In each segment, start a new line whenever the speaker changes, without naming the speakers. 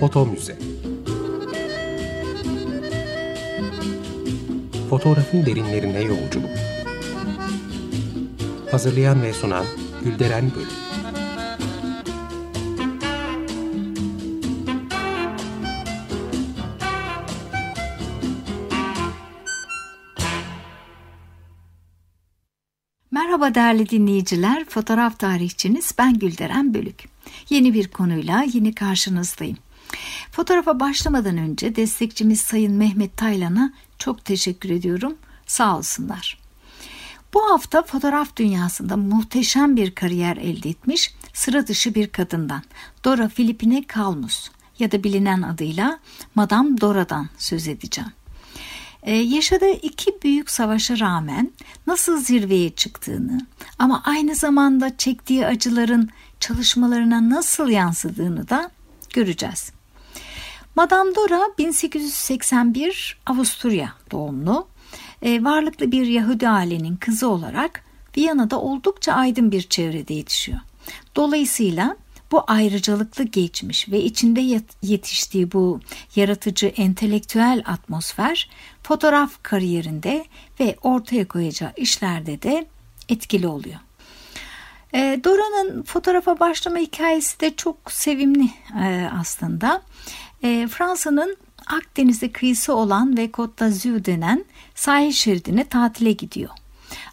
Foto Müze Fotoğrafın derinlerine yolculuk Hazırlayan ve sunan Gülderen Bölüm
Merhaba değerli dinleyiciler, fotoğraf tarihçiniz ben Gülderen Bölük. Yeni bir konuyla yine karşınızdayım. Fotoğrafa başlamadan önce destekçimiz Sayın Mehmet Taylan'a çok teşekkür ediyorum. Sağ olsunlar. Bu hafta fotoğraf dünyasında muhteşem bir kariyer elde etmiş sıra dışı bir kadından Dora Filipine Kalmus ya da bilinen adıyla Madame Dora'dan söz edeceğim. Ee, yaşadığı iki büyük savaşa rağmen nasıl zirveye çıktığını ama aynı zamanda çektiği acıların çalışmalarına nasıl yansıdığını da göreceğiz. Madame Dora 1881 Avusturya doğumlu, e, varlıklı bir Yahudi ailenin kızı olarak Viyana'da oldukça aydın bir çevrede yetişiyor. Dolayısıyla bu ayrıcalıklı geçmiş ve içinde yetiştiği bu yaratıcı entelektüel atmosfer fotoğraf kariyerinde ve ortaya koyacağı işlerde de etkili oluyor. E, Dora'nın fotoğrafa başlama hikayesi de çok sevimli e, aslında. E, Fransa'nın Akdeniz'de kıyısı olan ve Côte d'Azur denen sahil şeridine tatile gidiyor.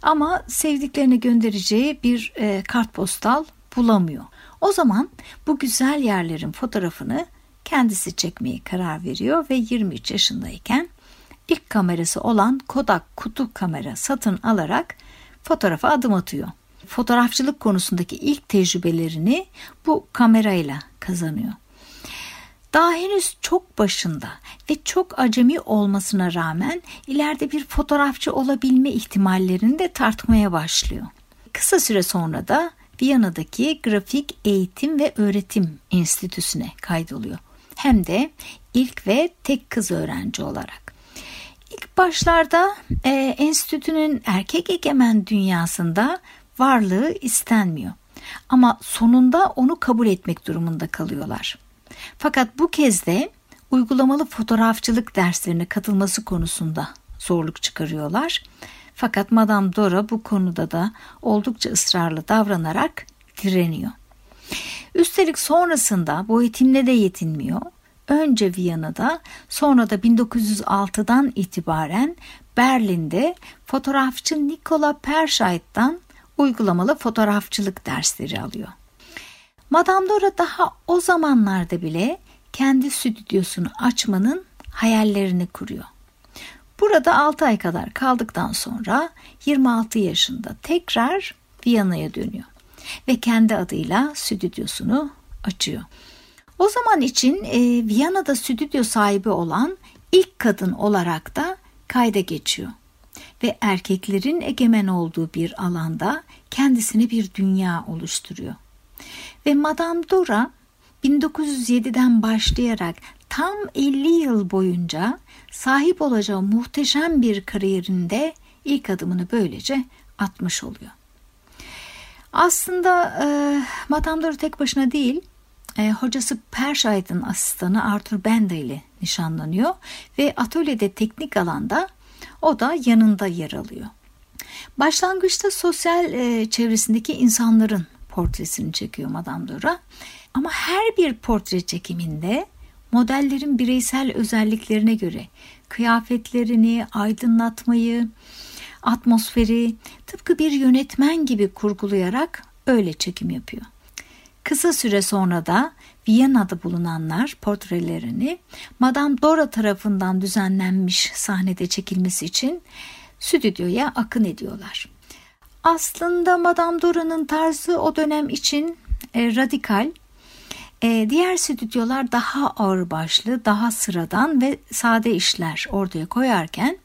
Ama sevdiklerine göndereceği bir kartpostal bulamıyor. O zaman bu güzel yerlerin fotoğrafını kendisi çekmeye karar veriyor ve 23 yaşındayken ilk kamerası olan Kodak kutu kamera satın alarak fotoğrafa adım atıyor. Fotoğrafçılık konusundaki ilk tecrübelerini bu kamerayla kazanıyor. Daha henüz çok başında ve çok acemi olmasına rağmen ileride bir fotoğrafçı olabilme ihtimallerini de tartmaya başlıyor. Kısa süre sonra da Viyana'daki Grafik Eğitim ve Öğretim Enstitüsü'ne kaydoluyor. Hem de ilk ve tek kız öğrenci olarak. İlk başlarda e, enstitünün erkek egemen dünyasında varlığı istenmiyor. Ama sonunda onu kabul etmek durumunda kalıyorlar. Fakat bu kez de uygulamalı fotoğrafçılık derslerine katılması konusunda zorluk çıkarıyorlar. Fakat Madame Dora bu konuda da oldukça ısrarlı davranarak direniyor. Üstelik sonrasında bu eğitimle de yetinmiyor. Önce Viyana'da sonra da 1906'dan itibaren Berlin'de fotoğrafçı Nikola Perscheid'dan uygulamalı fotoğrafçılık dersleri alıyor. Madame Dora daha o zamanlarda bile kendi stüdyosunu açmanın hayallerini kuruyor. Burada 6 ay kadar kaldıktan sonra 26 yaşında tekrar Viyana'ya dönüyor ve kendi adıyla stüdyosunu açıyor. O zaman için e, Viyana'da stüdyo sahibi olan ilk kadın olarak da kayda geçiyor ve erkeklerin egemen olduğu bir alanda kendisine bir dünya oluşturuyor. Ve Madame Dora 1907'den başlayarak tam 50 yıl boyunca sahip olacağı muhteşem bir kariyerinde ilk adımını böylece atmış oluyor. Aslında e, Madame Dora tek başına değil, e, hocası Perscheid'in asistanı Arthur Benda ile nişanlanıyor ve atölyede teknik alanda o da yanında yer alıyor. Başlangıçta sosyal e, çevresindeki insanların portresini çekiyor Madame Dora. Ama her bir portre çekiminde modellerin bireysel özelliklerine göre kıyafetlerini, aydınlatmayı, atmosferi tıpkı bir yönetmen gibi kurgulayarak öyle çekim yapıyor. Kısa süre sonra da Viyana'da bulunanlar portrelerini Madame Dora tarafından düzenlenmiş sahnede çekilmesi için stüdyoya akın ediyorlar. Aslında Madame Dora'nın tarzı o dönem için e, radikal e, diğer stüdyolar daha ağırbaşlı, daha sıradan ve sade işler ortaya koyarken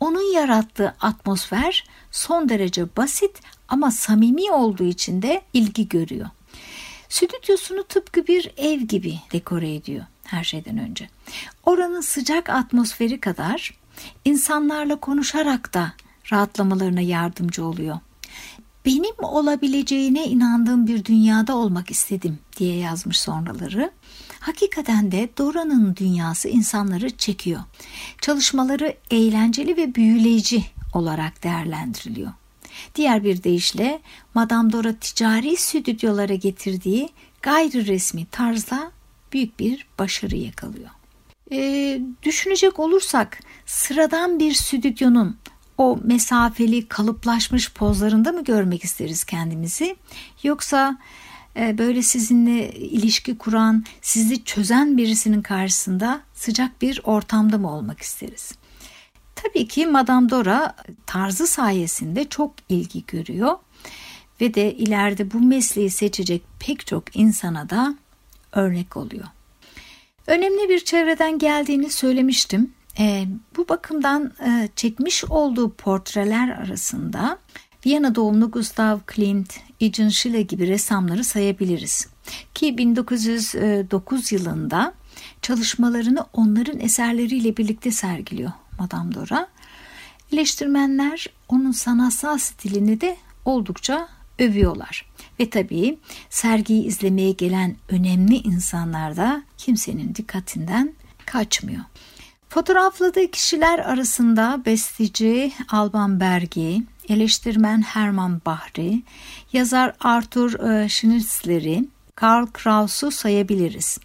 onun yarattığı atmosfer son derece basit ama samimi olduğu için de ilgi görüyor. Stüdyosunu tıpkı bir ev gibi dekore ediyor her şeyden önce. Oranın sıcak atmosferi kadar insanlarla konuşarak da rahatlamalarına yardımcı oluyor. benim olabileceğine inandığım bir dünyada olmak istedim diye yazmış sonraları. Hakikaten de Dora'nın dünyası insanları çekiyor. Çalışmaları eğlenceli ve büyüleyici olarak değerlendiriliyor. Diğer bir deyişle Madame Dora ticari stüdyolara getirdiği gayri resmi tarzda büyük bir başarı yakalıyor. E, düşünecek olursak sıradan bir stüdyonun o mesafeli kalıplaşmış pozlarında mı görmek isteriz kendimizi yoksa e, böyle sizinle ilişki kuran, sizi çözen birisinin karşısında sıcak bir ortamda mı olmak isteriz? Tabii ki Madame Dora tarzı sayesinde çok ilgi görüyor ve de ileride bu mesleği seçecek pek çok insana da örnek oluyor. Önemli bir çevreden geldiğini söylemiştim. E, bu bakımdan e, çekmiş olduğu portreler arasında Viyana doğumlu Gustav Klimt, Eugene Schiele gibi ressamları sayabiliriz. Ki 1909 yılında çalışmalarını onların eserleriyle birlikte sergiliyor Madame Dora. Eleştirmenler onun sanatsal stilini de oldukça övüyorlar. Ve tabii sergiyi izlemeye gelen önemli insanlar da kimsenin dikkatinden kaçmıyor. Fotoğrafladığı kişiler arasında besteci Alban Bergi, eleştirmen Herman Bahri, yazar Arthur e, Schnitzler'i, Karl Kraus'u sayabiliriz.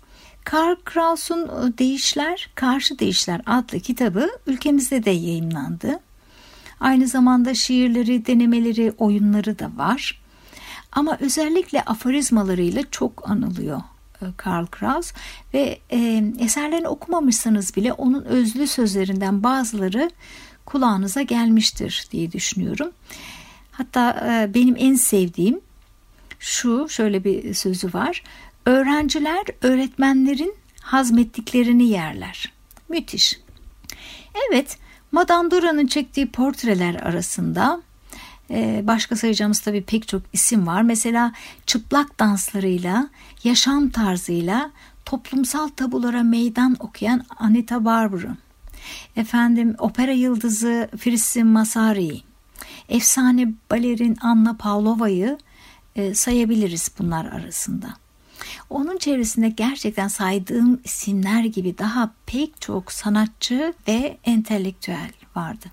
Karl Kraus'un e, Değişler, Karşı Değişler adlı kitabı ülkemizde de yayınlandı. Aynı zamanda şiirleri, denemeleri, oyunları da var. Ama özellikle aforizmalarıyla çok anılıyor Karl Kraus ve e, eserlerini okumamışsanız bile onun özlü sözlerinden bazıları kulağınıza gelmiştir diye düşünüyorum. Hatta e, benim en sevdiğim şu şöyle bir sözü var. Öğrenciler öğretmenlerin hazmettiklerini yerler. Müthiş. Evet, Madame Dura'nın çektiği portreler arasında e, başka sayacağımız tabii pek çok isim var. Mesela çıplak danslarıyla, yaşam tarzıyla toplumsal tabulara meydan okuyan Anita Barber'ı, efendim opera yıldızı Firistin Masari'yi, efsane balerin Anna Pavlova'yı e, sayabiliriz bunlar arasında. Onun çevresinde gerçekten saydığım isimler gibi daha pek çok sanatçı ve entelektüel vardı.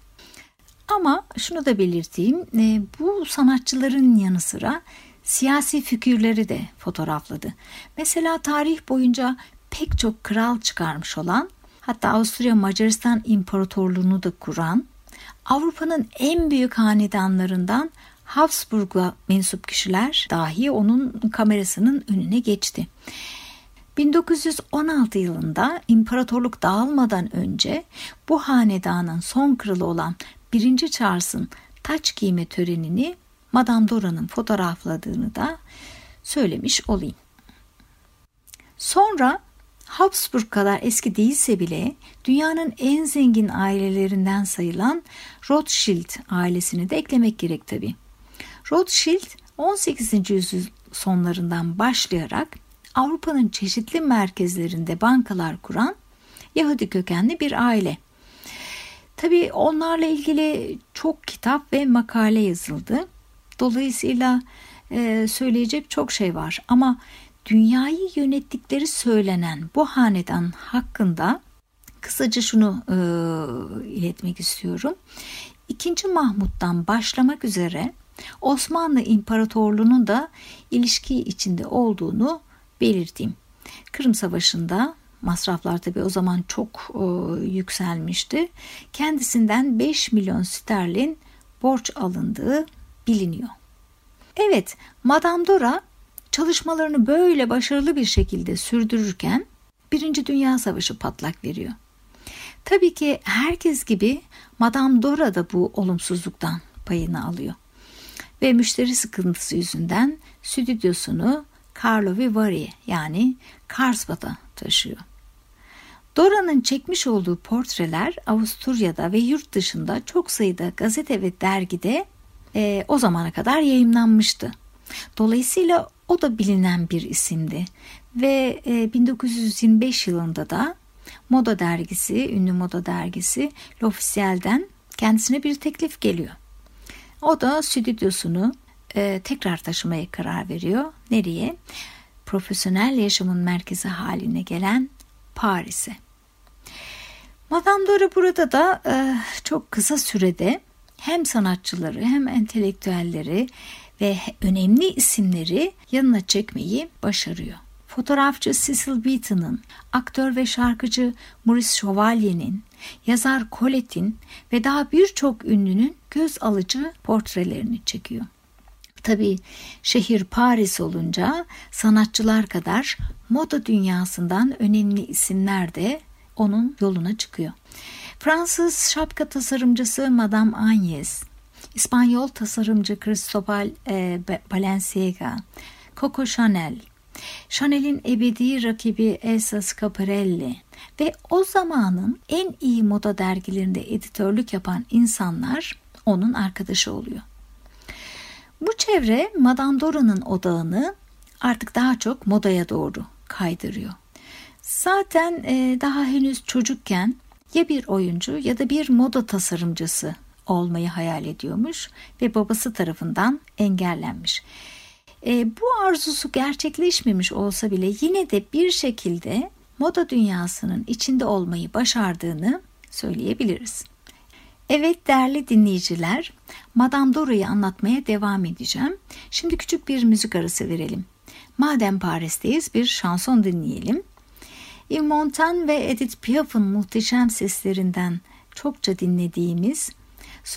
Ama şunu da belirteyim, e, bu sanatçıların yanı sıra siyasi figürleri de fotoğrafladı. Mesela tarih boyunca pek çok kral çıkarmış olan, hatta Avusturya Macaristan İmparatorluğunu da kuran, Avrupa'nın en büyük hanedanlarından Habsburg'a mensup kişiler dahi onun kamerasının önüne geçti. 1916 yılında imparatorluk dağılmadan önce bu hanedanın son kralı olan 1. Charles'ın taç giyme törenini Madame Dora'nın fotoğrafladığını da söylemiş olayım. Sonra Habsburg kadar eski değilse bile dünyanın en zengin ailelerinden sayılan Rothschild ailesini de eklemek gerek tabi. Rothschild 18. yüzyıl sonlarından başlayarak Avrupa'nın çeşitli merkezlerinde bankalar kuran Yahudi kökenli bir aile. Tabi onlarla ilgili çok kitap ve makale yazıldı. Dolayısıyla e, söyleyecek çok şey var ama dünyayı yönettikleri söylenen bu hanedan hakkında kısaca şunu e, iletmek istiyorum. İkinci Mahmut'tan başlamak üzere Osmanlı İmparatorluğu'nun da ilişki içinde olduğunu belirteyim. Kırım Savaşı'nda masraflar tabi o zaman çok e, yükselmişti. Kendisinden 5 milyon sterlin borç alındığı biliniyor. Evet, Madame Dora çalışmalarını böyle başarılı bir şekilde sürdürürken Birinci Dünya Savaşı patlak veriyor. Tabii ki herkes gibi Madame Dora da bu olumsuzluktan payını alıyor. Ve müşteri sıkıntısı yüzünden stüdyosunu Carlo Vivari yani Karlsbad'a taşıyor. Dora'nın çekmiş olduğu portreler Avusturya'da ve yurt dışında çok sayıda gazete ve dergide e, o zamana kadar yayınlanmıştı. Dolayısıyla o da bilinen bir isimdi ve e, 1925 yılında da moda dergisi, ünlü moda dergisi L'Officiel'den kendisine bir teklif geliyor. O da stüdyosunu e, tekrar taşımaya karar veriyor. Nereye? Profesyonel yaşamın merkezi haline gelen Paris'e. Madame Dora burada da e, çok kısa sürede hem sanatçıları hem entelektüelleri ve önemli isimleri yanına çekmeyi başarıyor. Fotoğrafçı Cecil Beaton'ın, aktör ve şarkıcı Maurice Chevalier'in, yazar Colette'in ve daha birçok ünlünün göz alıcı portrelerini çekiyor. Tabii şehir Paris olunca sanatçılar kadar moda dünyasından önemli isimler de onun yoluna çıkıyor. Fransız şapka tasarımcısı Madame Agnes, İspanyol tasarımcı Cristobal e, Balenciaga, Coco Chanel, Chanel'in ebedi rakibi Elsa Schiaparelli ve o zamanın en iyi moda dergilerinde editörlük yapan insanlar onun arkadaşı oluyor. Bu çevre Madame Dora'nın odağını artık daha çok modaya doğru kaydırıyor. Zaten e, daha henüz çocukken ya bir oyuncu ya da bir moda tasarımcısı olmayı hayal ediyormuş ve babası tarafından engellenmiş. E, bu arzusu gerçekleşmemiş olsa bile yine de bir şekilde moda dünyasının içinde olmayı başardığını söyleyebiliriz. Evet değerli dinleyiciler, Madame Dora'yı anlatmaya devam edeceğim. Şimdi küçük bir müzik arası verelim. Madem Paris'teyiz bir şanson dinleyelim. Yves Montand ve Edith Piaf'ın muhteşem seslerinden çokça dinlediğimiz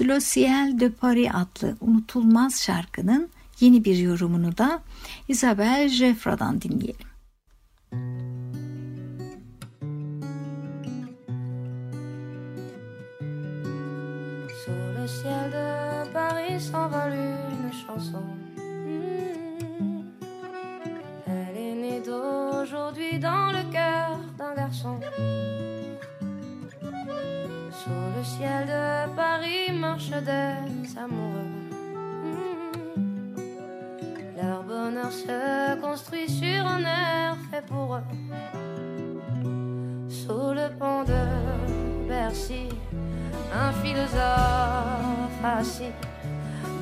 le ciel de Paris adlı unutulmaz şarkının yeni bir yorumunu da Isabelle Jeffra'dan dinleyelim.
Ciel de Paris s'envole une chanson. Hmm. Elle est née d'aujourd'hui dans le Sur le ciel de Paris marchent des amoureux. Leur bonheur se construit sur un air fait pour eux. Sous le pont de Bercy, un philosophe assis,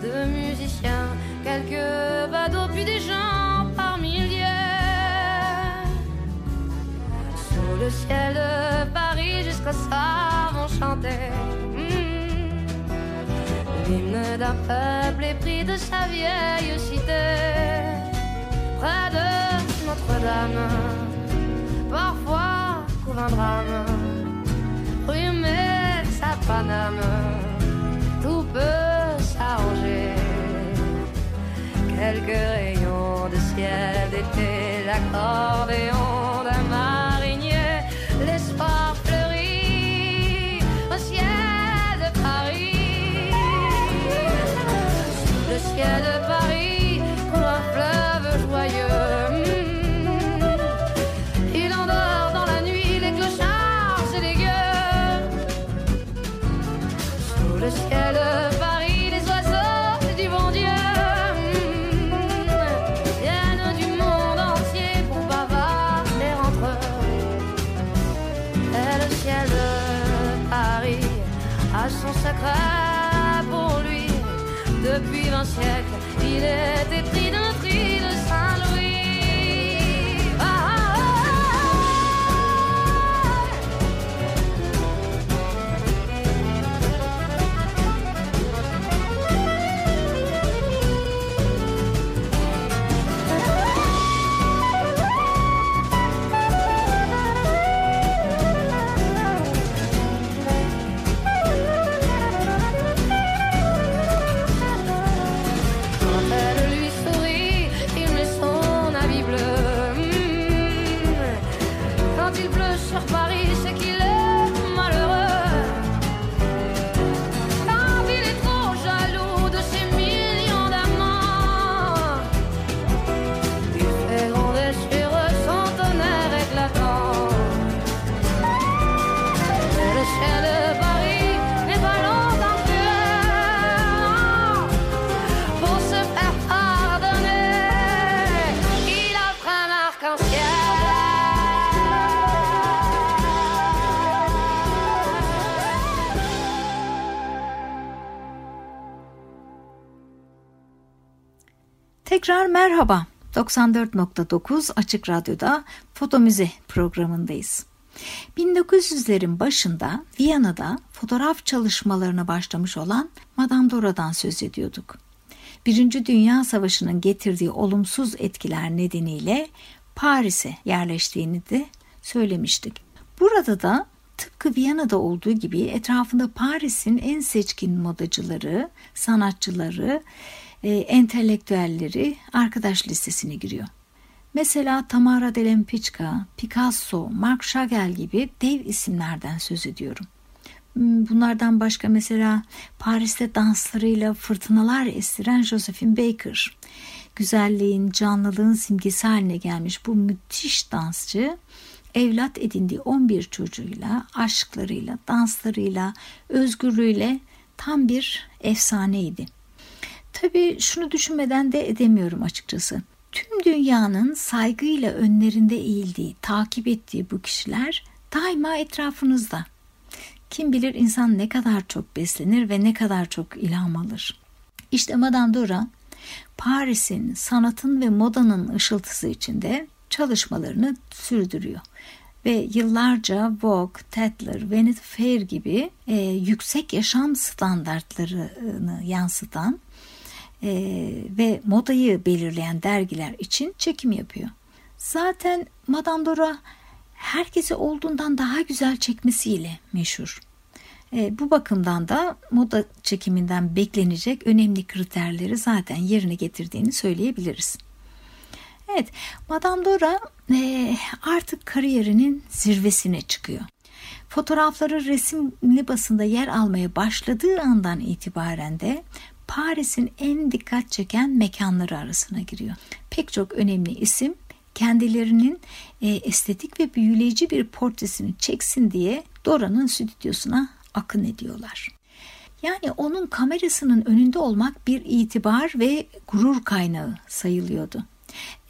deux musiciens, quelques badauds, puis des gens le ciel de Paris, jusqu'au soir vont chanter. Hmm. L'hymne d'un peuple épris de sa vieille cité, près de Notre-Dame, parfois couvre un drame, rue sa Paname, tout peut s'arranger. Quelques rayons de ciel d'été, l'accordéon siècle, il était pris.
Tekrar merhaba. 94.9 Açık Radyo'da Foto Müze programındayız. 1900'lerin başında Viyana'da fotoğraf çalışmalarına başlamış olan Madame Dora'dan söz ediyorduk. Birinci Dünya Savaşı'nın getirdiği olumsuz etkiler nedeniyle Paris'e yerleştiğini de söylemiştik. Burada da tıpkı Viyana'da olduğu gibi etrafında Paris'in en seçkin modacıları, sanatçıları, e, entelektüelleri arkadaş listesine giriyor. Mesela Tamara Delempiçka, Picasso, Marc Chagall gibi dev isimlerden söz ediyorum. Hmm, bunlardan başka mesela Paris'te danslarıyla fırtınalar estiren Josephine Baker. Güzelliğin, canlılığın simgesi haline gelmiş bu müthiş dansçı evlat edindiği 11 çocuğuyla, aşklarıyla, danslarıyla, özgürlüğüyle tam bir efsaneydi. Tabii şunu düşünmeden de edemiyorum açıkçası. Tüm dünyanın saygıyla önlerinde eğildiği, takip ettiği bu kişiler daima etrafınızda. Kim bilir insan ne kadar çok beslenir ve ne kadar çok ilham alır. İşte Madame Dora Paris'in sanatın ve modanın ışıltısı içinde çalışmalarını sürdürüyor. Ve yıllarca Vogue, Tatler, Vanity Fair gibi e, yüksek yaşam standartlarını yansıtan e, ve modayı belirleyen dergiler için çekim yapıyor. Zaten Madame Dora herkesi olduğundan daha güzel çekmesiyle meşhur. E, bu bakımdan da moda çekiminden beklenecek önemli kriterleri zaten yerine getirdiğini söyleyebiliriz. Evet, Madame Dora e, artık kariyerinin zirvesine çıkıyor. Fotoğrafları resimli basında yer almaya başladığı andan itibaren de Paris'in en dikkat çeken mekanları arasına giriyor. Pek çok önemli isim kendilerinin e, estetik ve büyüleyici bir portresini çeksin diye Dora'nın stüdyosuna akın ediyorlar. Yani onun kamerasının önünde olmak bir itibar ve gurur kaynağı sayılıyordu.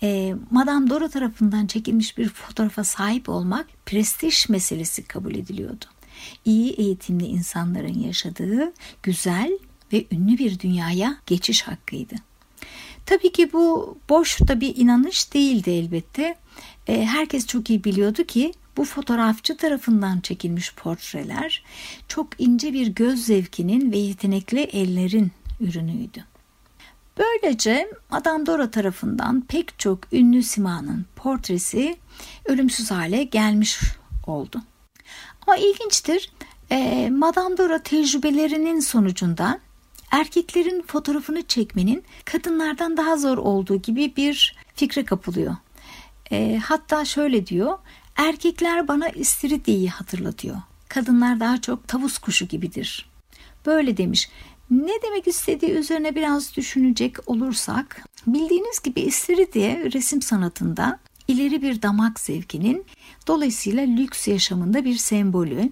E, Madame Dora tarafından çekilmiş bir fotoğrafa sahip olmak prestij meselesi kabul ediliyordu. İyi eğitimli insanların yaşadığı güzel ve ünlü bir dünyaya geçiş hakkıydı. Tabii ki bu boş da bir inanış değildi elbette. E, herkes çok iyi biliyordu ki bu fotoğrafçı tarafından çekilmiş portreler çok ince bir göz zevkinin ve yetenekli ellerin ürünüydü. Böylece Madame Dora tarafından pek çok ünlü simanın portresi ölümsüz hale gelmiş oldu. Ama ilginçtir, e, Madame Dora tecrübelerinin sonucunda erkeklerin fotoğrafını çekmenin kadınlardan daha zor olduğu gibi bir fikre kapılıyor. E, hatta şöyle diyor, erkekler bana istiridyeyi hatırlatıyor. Kadınlar daha çok tavus kuşu gibidir. Böyle demiş. Ne demek istediği üzerine biraz düşünecek olursak, bildiğiniz gibi istiridye resim sanatında ileri bir damak zevkinin dolayısıyla lüks yaşamında bir sembolü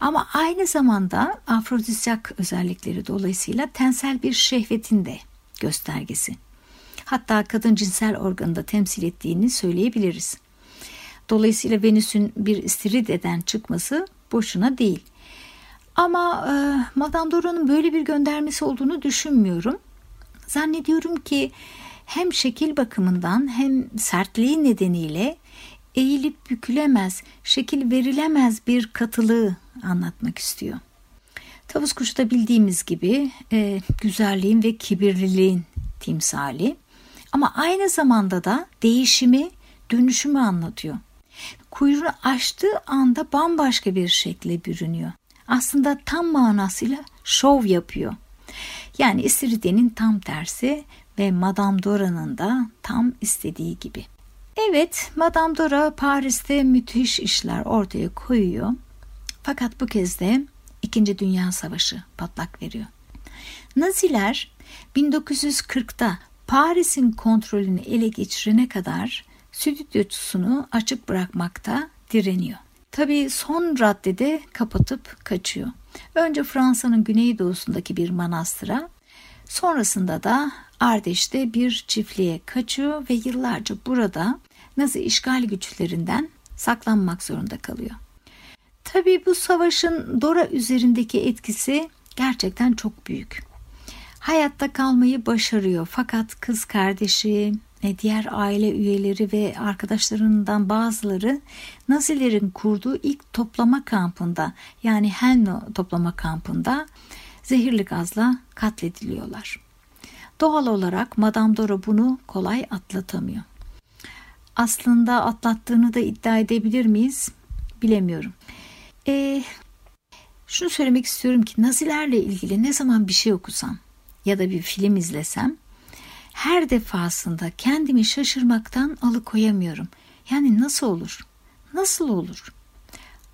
ama aynı zamanda afrodisyak özellikleri dolayısıyla tensel bir şehvetin de göstergesi. Hatta kadın cinsel organında temsil ettiğini söyleyebiliriz. Dolayısıyla Venüs'ün bir istirideden çıkması boşuna değil. Ama e, Madame Dora'nın böyle bir göndermesi olduğunu düşünmüyorum. Zannediyorum ki hem şekil bakımından hem sertliği nedeniyle eğilip bükülemez, şekil verilemez bir katılığı anlatmak istiyor. Tavus kuşu da bildiğimiz gibi e, güzelliğin ve kibirliliğin timsali ama aynı zamanda da değişimi, dönüşümü anlatıyor. Kuyruğunu açtığı anda bambaşka bir şekle bürünüyor. Aslında tam manasıyla şov yapıyor. Yani İstiridye'nin tam tersi ve Madame Dora'nın da tam istediği gibi. Evet, Madame Dora Paris'te müthiş işler ortaya koyuyor. Fakat bu kez de İkinci Dünya Savaşı patlak veriyor. Naziler 1940'ta Paris'in kontrolünü ele geçirene kadar stüdyosunu açık bırakmakta direniyor. Tabii son raddede kapatıp kaçıyor. Önce Fransa'nın güneydoğusundaki bir manastıra, sonrasında da Ardeş'te bir çiftliğe kaçıyor ve yıllarca burada Nazi işgal güçlerinden saklanmak zorunda kalıyor. Tabii bu savaşın Dora üzerindeki etkisi gerçekten çok büyük. Hayatta kalmayı başarıyor fakat kız kardeşi, diğer aile üyeleri ve arkadaşlarından bazıları Nazilerin kurduğu ilk toplama kampında yani Helno toplama kampında zehirli gazla katlediliyorlar. Doğal olarak Madame Dora bunu kolay atlatamıyor. Aslında atlattığını da iddia edebilir miyiz? Bilemiyorum. E, şunu söylemek istiyorum ki Nazilerle ilgili ne zaman bir şey okusam ya da bir film izlesem her defasında kendimi şaşırmaktan alıkoyamıyorum. Yani nasıl olur? Nasıl olur?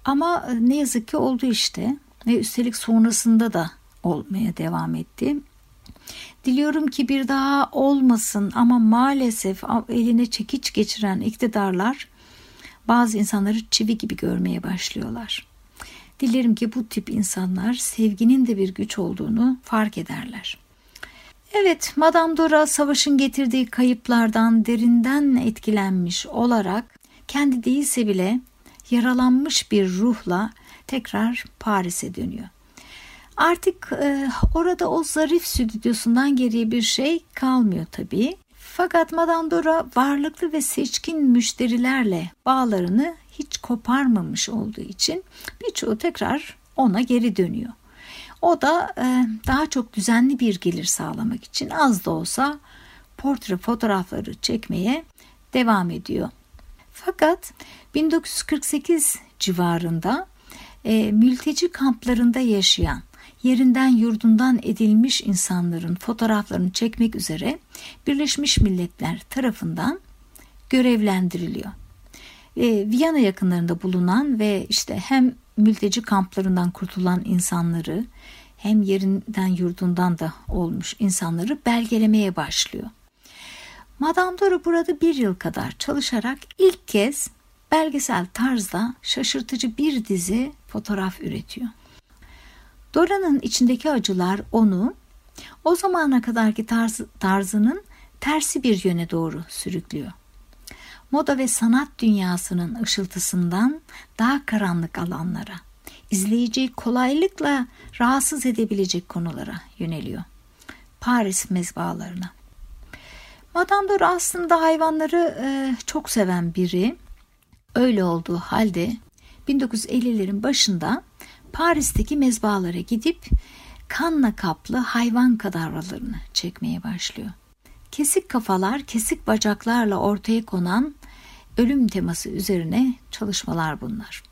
Ama e, ne yazık ki oldu işte ve üstelik sonrasında da olmaya devam etti. Diliyorum ki bir daha olmasın ama maalesef eline çekiç geçiren iktidarlar bazı insanları çivi gibi görmeye başlıyorlar. Dilerim ki bu tip insanlar sevginin de bir güç olduğunu fark ederler. Evet, Madame Dora savaşın getirdiği kayıplardan derinden etkilenmiş olarak kendi değilse bile yaralanmış bir ruhla tekrar Paris'e dönüyor. Artık e, orada o zarif stüdyosundan geriye bir şey kalmıyor tabii. Fakat Madame Dora varlıklı ve seçkin müşterilerle bağlarını hiç koparmamış olduğu için birçoğu tekrar ona geri dönüyor. O da e, daha çok düzenli bir gelir sağlamak için az da olsa portre fotoğrafları çekmeye devam ediyor. Fakat 1948 civarında e, mülteci kamplarında yaşayan yerinden yurdundan edilmiş insanların fotoğraflarını çekmek üzere Birleşmiş Milletler tarafından görevlendiriliyor. E, Viyana yakınlarında bulunan ve işte hem mülteci kamplarından kurtulan insanları hem yerinden yurdundan da olmuş insanları belgelemeye başlıyor. Madame Dora burada bir yıl kadar çalışarak ilk kez belgesel tarzda şaşırtıcı bir dizi fotoğraf üretiyor. Dora'nın içindeki acılar onu o zamana kadarki tarz, tarzının tersi bir yöne doğru sürüklüyor. Moda ve sanat dünyasının ışıltısından daha karanlık alanlara, izleyiciyi kolaylıkla rahatsız edebilecek konulara yöneliyor. Paris mezbalarına. Madame Dora aslında hayvanları e, çok seven biri. Öyle olduğu halde 1950'lerin başında Paris'teki mezbalara gidip kanla kaplı hayvan kadavralarını çekmeye başlıyor. Kesik kafalar, kesik bacaklarla ortaya konan ölüm teması üzerine çalışmalar bunlar.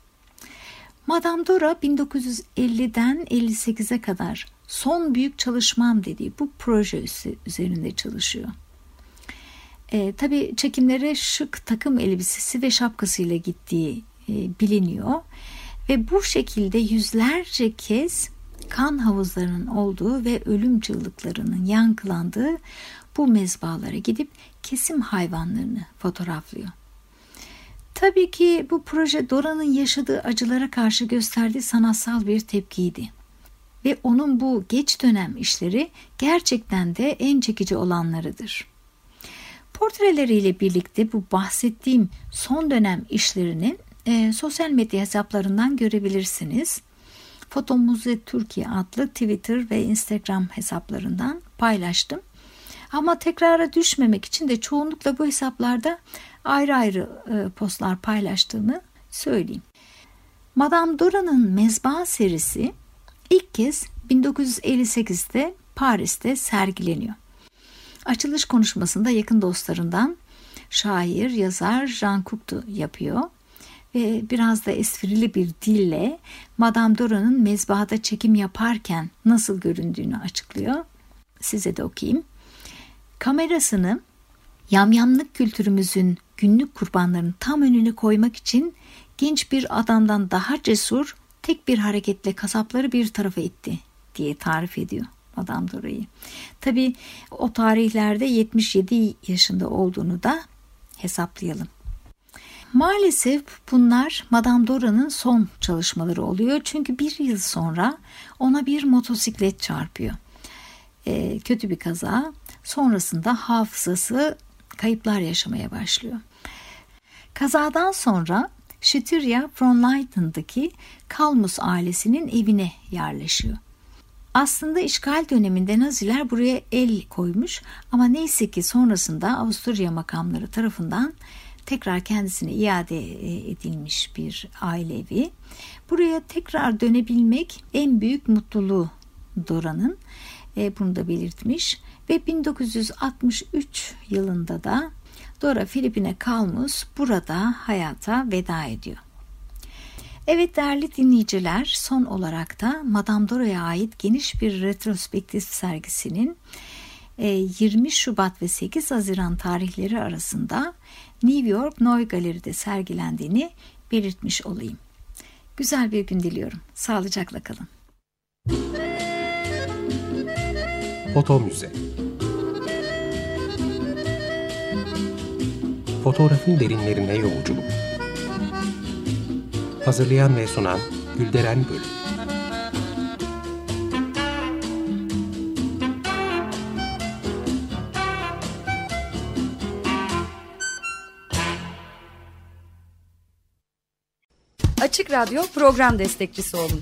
Madame Dora 1950'den 58'e kadar son büyük çalışmam dediği bu proje üzerinde çalışıyor. E, tabii çekimlere şık takım elbisesi ve şapkasıyla gittiği e, biliniyor. Ve bu şekilde yüzlerce kez kan havuzlarının olduğu ve ölüm çığlıklarının yankılandığı bu mezbalara gidip kesim hayvanlarını fotoğraflıyor. Tabii ki bu proje Dora'nın yaşadığı acılara karşı gösterdiği sanatsal bir tepkiydi. Ve onun bu geç dönem işleri gerçekten de en çekici olanlarıdır. Portreleriyle birlikte bu bahsettiğim son dönem işlerinin e, sosyal medya hesaplarından görebilirsiniz. Foto Muze Türkiye adlı Twitter ve Instagram hesaplarından paylaştım. Ama tekrara düşmemek için de çoğunlukla bu hesaplarda ayrı ayrı e, postlar paylaştığımı söyleyeyim. Madame Dora'nın Mezba serisi ilk kez 1958'de Paris'te sergileniyor. Açılış konuşmasında yakın dostlarından şair, yazar Jean Cocteau yapıyor ve biraz da esprili bir dille Madame Dora'nın mezbahada çekim yaparken nasıl göründüğünü açıklıyor. Size de okuyayım. Kamerasını yamyamlık kültürümüzün günlük kurbanlarının tam önüne koymak için genç bir adamdan daha cesur tek bir hareketle kasapları bir tarafa itti diye tarif ediyor Madame Dora'yı. Tabi o tarihlerde 77 yaşında olduğunu da hesaplayalım. Maalesef bunlar Madame Dora'nın son çalışmaları oluyor. Çünkü bir yıl sonra ona bir motosiklet çarpıyor. E, kötü bir kaza. Sonrasında hafızası kayıplar yaşamaya başlıyor. Kazadan sonra Şitirya Fronleiden'daki Kalmus ailesinin evine yerleşiyor. Aslında işgal döneminde Naziler buraya el koymuş ama neyse ki sonrasında Avusturya makamları tarafından tekrar kendisine iade e, edilmiş bir ailevi. Buraya tekrar dönebilmek en büyük mutluluğu Dora'nın. E, bunu da belirtmiş ve 1963 yılında da Dora Filipine Kalmus burada hayata veda ediyor. Evet değerli dinleyiciler son olarak da Madame Dora'ya ait geniş bir retrospektif sergisinin 20 e, Şubat ve 8 Haziran tarihleri arasında New York Noy Galeri'de sergilendiğini belirtmiş olayım. Güzel bir gün diliyorum. Sağlıcakla kalın.
Foto Müze Fotoğrafın derinlerine yolculuk Hazırlayan ve sunan Gülderen Bölüm
Açık Radyo program destekçisi olun.